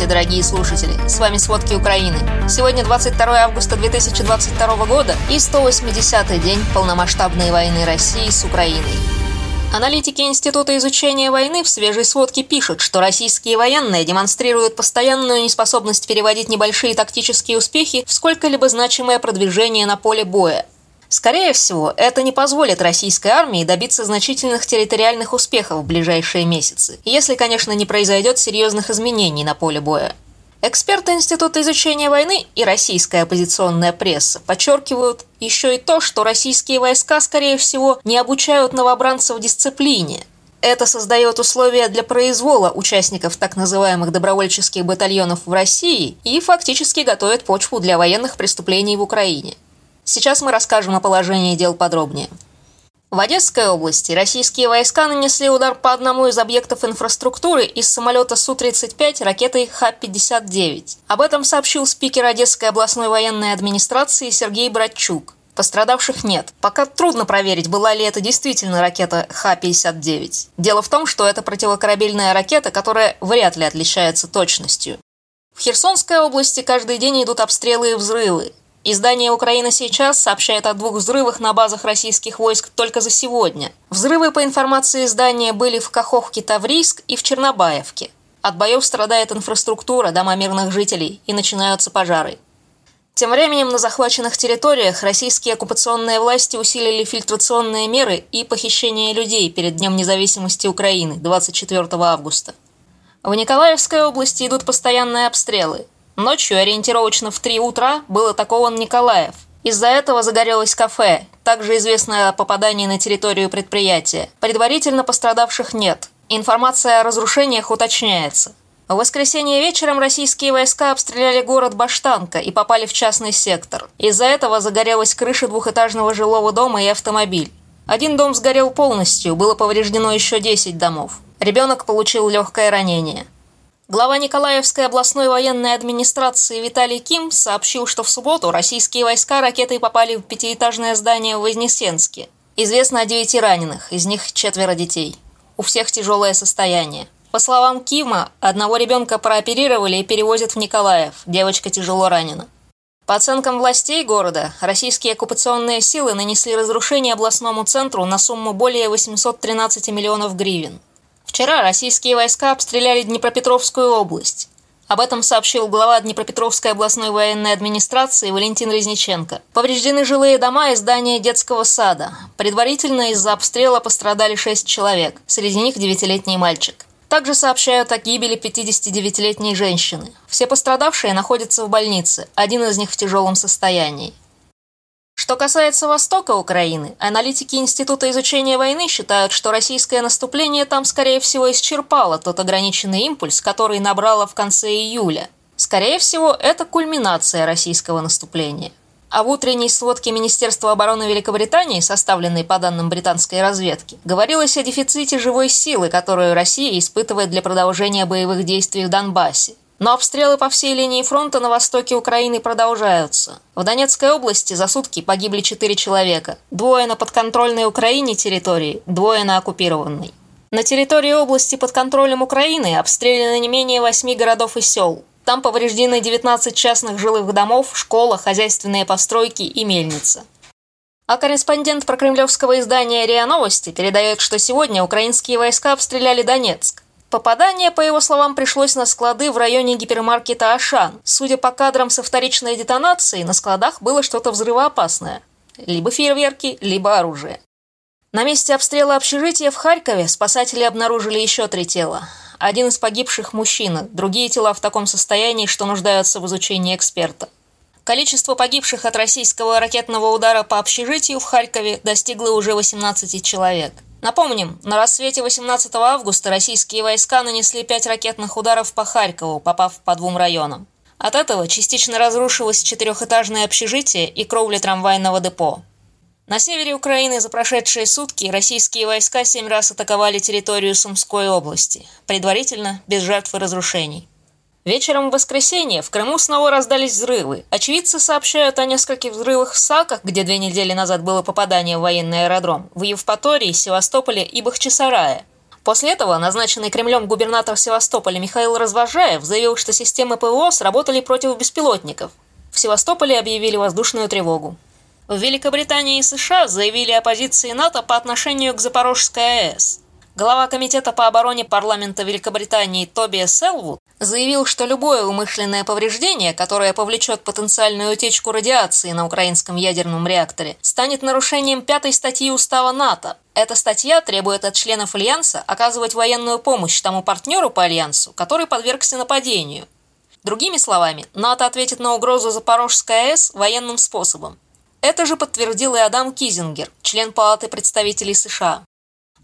Здравствуйте, дорогие слушатели! С вами «Сводки Украины». Сегодня 22 августа 2022 года и 180-й день полномасштабной войны России с Украиной. Аналитики Института изучения войны в свежей сводке пишут, что российские военные демонстрируют постоянную неспособность переводить небольшие тактические успехи в сколько-либо значимое продвижение на поле боя. Скорее всего, это не позволит российской армии добиться значительных территориальных успехов в ближайшие месяцы, если, конечно, не произойдет серьезных изменений на поле боя. Эксперты Института изучения войны и российская оппозиционная пресса подчеркивают еще и то, что российские войска, скорее всего, не обучают новобранцев дисциплине. Это создает условия для произвола участников так называемых добровольческих батальонов в России и фактически готовит почву для военных преступлений в Украине. Сейчас мы расскажем о положении дел подробнее. В Одесской области российские войска нанесли удар по одному из объектов инфраструктуры из самолета Су-35 ракетой Х-59. Об этом сообщил спикер Одесской областной военной администрации Сергей Братчук. Пострадавших нет. Пока трудно проверить, была ли это действительно ракета Х-59. Дело в том, что это противокорабельная ракета, которая вряд ли отличается точностью. В Херсонской области каждый день идут обстрелы и взрывы. Издание «Украина сейчас» сообщает о двух взрывах на базах российских войск только за сегодня. Взрывы, по информации издания, были в Каховке-Таврийск и в Чернобаевке. От боев страдает инфраструктура, дома мирных жителей, и начинаются пожары. Тем временем на захваченных территориях российские оккупационные власти усилили фильтрационные меры и похищение людей перед Днем независимости Украины 24 августа. В Николаевской области идут постоянные обстрелы. Ночью, ориентировочно в 3 утра, был атакован Николаев. Из-за этого загорелось кафе, также известно о попадании на территорию предприятия. Предварительно пострадавших нет. Информация о разрушениях уточняется. В воскресенье вечером российские войска обстреляли город Баштанка и попали в частный сектор. Из-за этого загорелась крыша двухэтажного жилого дома и автомобиль. Один дом сгорел полностью, было повреждено еще 10 домов. Ребенок получил легкое ранение. Глава Николаевской областной военной администрации Виталий Ким сообщил, что в субботу российские войска ракетой попали в пятиэтажное здание в Вознесенске. Известно о девяти раненых, из них четверо детей. У всех тяжелое состояние. По словам Кима, одного ребенка прооперировали и перевозят в Николаев, девочка тяжело ранена. По оценкам властей города, российские оккупационные силы нанесли разрушение областному центру на сумму более 813 миллионов гривен. Вчера российские войска обстреляли Днепропетровскую область. Об этом сообщил глава Днепропетровской областной военной администрации Валентин Резниченко. Повреждены жилые дома и здания детского сада. Предварительно из-за обстрела пострадали шесть человек, среди них девятилетний мальчик. Также сообщают о гибели 59-летней женщины. Все пострадавшие находятся в больнице, один из них в тяжелом состоянии. Что касается востока Украины, аналитики Института изучения войны считают, что российское наступление там, скорее всего, исчерпало тот ограниченный импульс, который набрало в конце июля. Скорее всего, это кульминация российского наступления. А в утренней сводке Министерства обороны Великобритании, составленной по данным британской разведки, говорилось о дефиците живой силы, которую Россия испытывает для продолжения боевых действий в Донбассе. Но обстрелы по всей линии фронта на востоке Украины продолжаются. В Донецкой области за сутки погибли 4 человека. Двое на подконтрольной Украине территории, двое на оккупированной. На территории области под контролем Украины обстреляны не менее 8 городов и сел. Там повреждены 19 частных жилых домов, школа, хозяйственные постройки и мельница. А корреспондент прокремлевского издания РИА Новости передает, что сегодня украинские войска обстреляли Донецк. Попадание, по его словам, пришлось на склады в районе гипермаркета «Ашан». Судя по кадрам со вторичной детонацией, на складах было что-то взрывоопасное. Либо фейерверки, либо оружие. На месте обстрела общежития в Харькове спасатели обнаружили еще три тела. Один из погибших – мужчина, другие тела в таком состоянии, что нуждаются в изучении эксперта. Количество погибших от российского ракетного удара по общежитию в Харькове достигло уже 18 человек – Напомним, на рассвете 18 августа российские войска нанесли пять ракетных ударов по Харькову, попав по двум районам. От этого частично разрушилось четырехэтажное общежитие и кровля трамвайного депо. На севере Украины за прошедшие сутки российские войска семь раз атаковали территорию Сумской области, предварительно без жертв и разрушений. Вечером в воскресенье в Крыму снова раздались взрывы. Очевидцы сообщают о нескольких взрывах в Саках, где две недели назад было попадание в военный аэродром, в Евпатории, Севастополе и Бахчисарае. После этого назначенный Кремлем губернатор Севастополя Михаил Развожаев заявил, что системы ПВО сработали против беспилотников. В Севастополе объявили воздушную тревогу. В Великобритании и США заявили о позиции НАТО по отношению к Запорожской АЭС. Глава Комитета по обороне парламента Великобритании Тобиас Селвуд заявил, что любое умышленное повреждение, которое повлечет потенциальную утечку радиации на украинском ядерном реакторе, станет нарушением пятой статьи Устава НАТО. Эта статья требует от членов Альянса оказывать военную помощь тому партнеру по Альянсу, который подвергся нападению. Другими словами, НАТО ответит на угрозу Запорожской АЭС военным способом. Это же подтвердил и Адам Кизингер, член Палаты представителей США.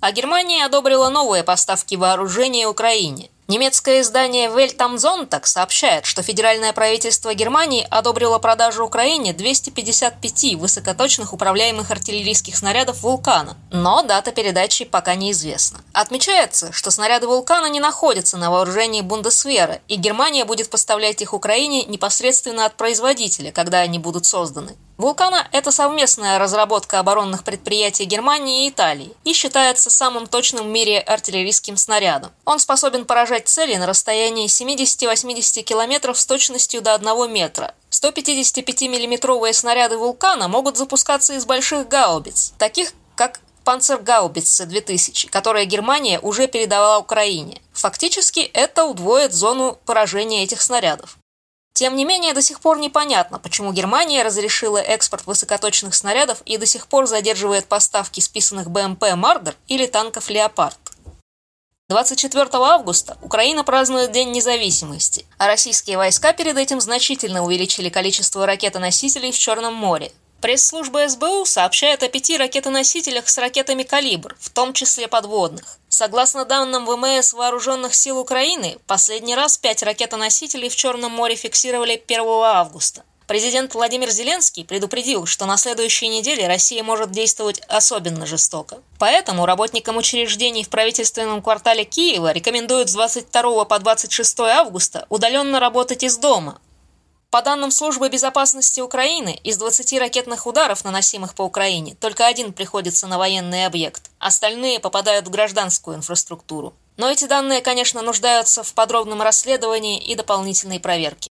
А Германия одобрила новые поставки вооружения Украине. Немецкое издание Welt am Sonntag сообщает, что федеральное правительство Германии одобрило продажу Украине 255 высокоточных управляемых артиллерийских снарядов «Вулкана», но дата передачи пока неизвестна. Отмечается, что снаряды «Вулкана» не находятся на вооружении Бундесвера, и Германия будет поставлять их Украине непосредственно от производителя, когда они будут созданы. «Вулкана» — это совместная разработка оборонных предприятий Германии и Италии и считается самым точным в мире артиллерийским снарядом. Он способен поражать цели на расстоянии 70-80 км с точностью до 1 метра. 155 миллиметровые снаряды «Вулкана» могут запускаться из больших гаубиц, таких как Панцергаубицы 2000, которые Германия уже передавала Украине. Фактически это удвоит зону поражения этих снарядов. Тем не менее, до сих пор непонятно, почему Германия разрешила экспорт высокоточных снарядов и до сих пор задерживает поставки списанных БМП «Мардер» или танков «Леопард». 24 августа Украина празднует День независимости, а российские войска перед этим значительно увеличили количество ракетоносителей в Черном море. Пресс-служба СБУ сообщает о пяти ракетоносителях с ракетами «Калибр», в том числе подводных. Согласно данным ВМС Вооруженных сил Украины, последний раз пять ракетоносителей в Черном море фиксировали 1 августа. Президент Владимир Зеленский предупредил, что на следующей неделе Россия может действовать особенно жестоко. Поэтому работникам учреждений в правительственном квартале Киева рекомендуют с 22 по 26 августа удаленно работать из дома, по данным Службы безопасности Украины, из 20 ракетных ударов, наносимых по Украине, только один приходится на военный объект. Остальные попадают в гражданскую инфраструктуру. Но эти данные, конечно, нуждаются в подробном расследовании и дополнительной проверке.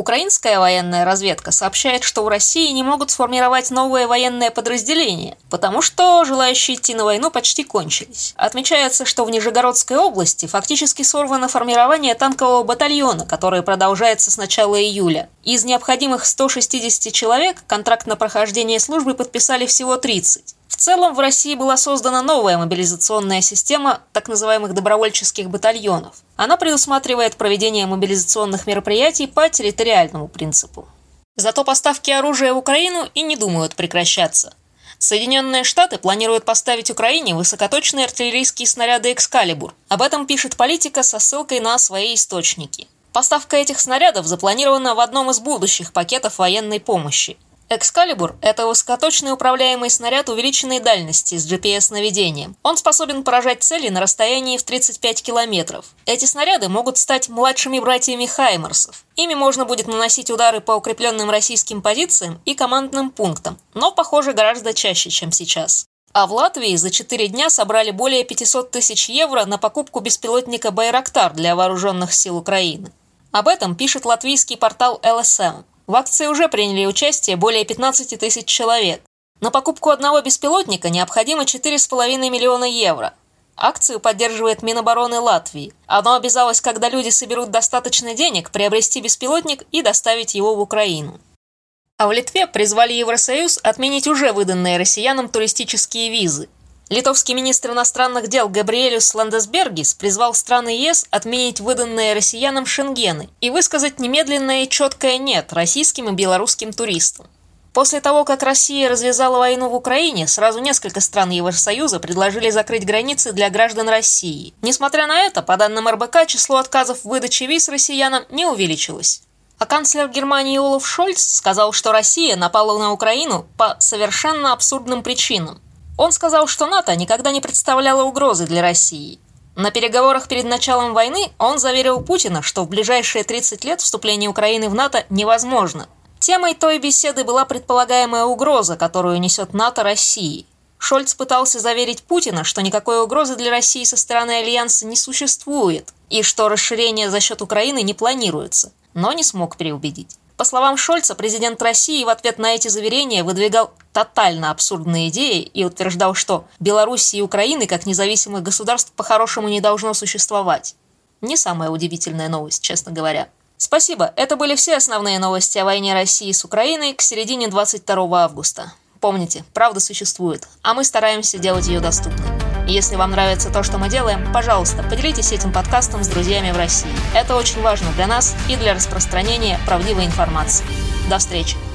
Украинская военная разведка сообщает, что в России не могут сформировать новое военное подразделение, потому что желающие идти на войну почти кончились. Отмечается, что в Нижегородской области фактически сорвано формирование танкового батальона, которое продолжается с начала июля. Из необходимых 160 человек контракт на прохождение службы подписали всего 30. В целом в России была создана новая мобилизационная система так называемых добровольческих батальонов. Она предусматривает проведение мобилизационных мероприятий по территориальному принципу. Зато поставки оружия в Украину и не думают прекращаться. Соединенные Штаты планируют поставить Украине высокоточные артиллерийские снаряды «Экскалибур». Об этом пишет политика со ссылкой на свои источники. Поставка этих снарядов запланирована в одном из будущих пакетов военной помощи – Экскалибур – это высокоточный управляемый снаряд увеличенной дальности с GPS-наведением. Он способен поражать цели на расстоянии в 35 километров. Эти снаряды могут стать младшими братьями Хаймерсов. Ими можно будет наносить удары по укрепленным российским позициям и командным пунктам, но, похоже, гораздо чаще, чем сейчас. А в Латвии за 4 дня собрали более 500 тысяч евро на покупку беспилотника «Байрактар» для вооруженных сил Украины. Об этом пишет латвийский портал LSM. В акции уже приняли участие более 15 тысяч человек. На покупку одного беспилотника необходимо 4,5 миллиона евро. Акцию поддерживает Минобороны Латвии. Оно обязалось, когда люди соберут достаточно денег, приобрести беспилотник и доставить его в Украину. А в Литве призвали Евросоюз отменить уже выданные россиянам туристические визы – Литовский министр иностранных дел Габриэлюс Ландесбергис призвал страны ЕС отменить выданные россиянам шенгены и высказать немедленное и четкое «нет» российским и белорусским туристам. После того, как Россия развязала войну в Украине, сразу несколько стран Евросоюза предложили закрыть границы для граждан России. Несмотря на это, по данным РБК, число отказов в выдаче виз россиянам не увеличилось. А канцлер Германии Олаф Шольц сказал, что Россия напала на Украину по совершенно абсурдным причинам. Он сказал, что НАТО никогда не представляло угрозы для России. На переговорах перед началом войны он заверил Путина, что в ближайшие 30 лет вступление Украины в НАТО невозможно. Темой той беседы была предполагаемая угроза, которую несет НАТО России. Шольц пытался заверить Путина, что никакой угрозы для России со стороны Альянса не существует и что расширение за счет Украины не планируется, но не смог переубедить. По словам Шольца, президент России в ответ на эти заверения выдвигал тотально абсурдные идеи и утверждал, что Белоруссии и Украины как независимых государств по-хорошему не должно существовать. Не самая удивительная новость, честно говоря. Спасибо, это были все основные новости о войне России с Украиной к середине 22 августа. Помните, правда существует, а мы стараемся делать ее доступной. Если вам нравится то, что мы делаем, пожалуйста, поделитесь этим подкастом с друзьями в России. Это очень важно для нас и для распространения правдивой информации. До встречи!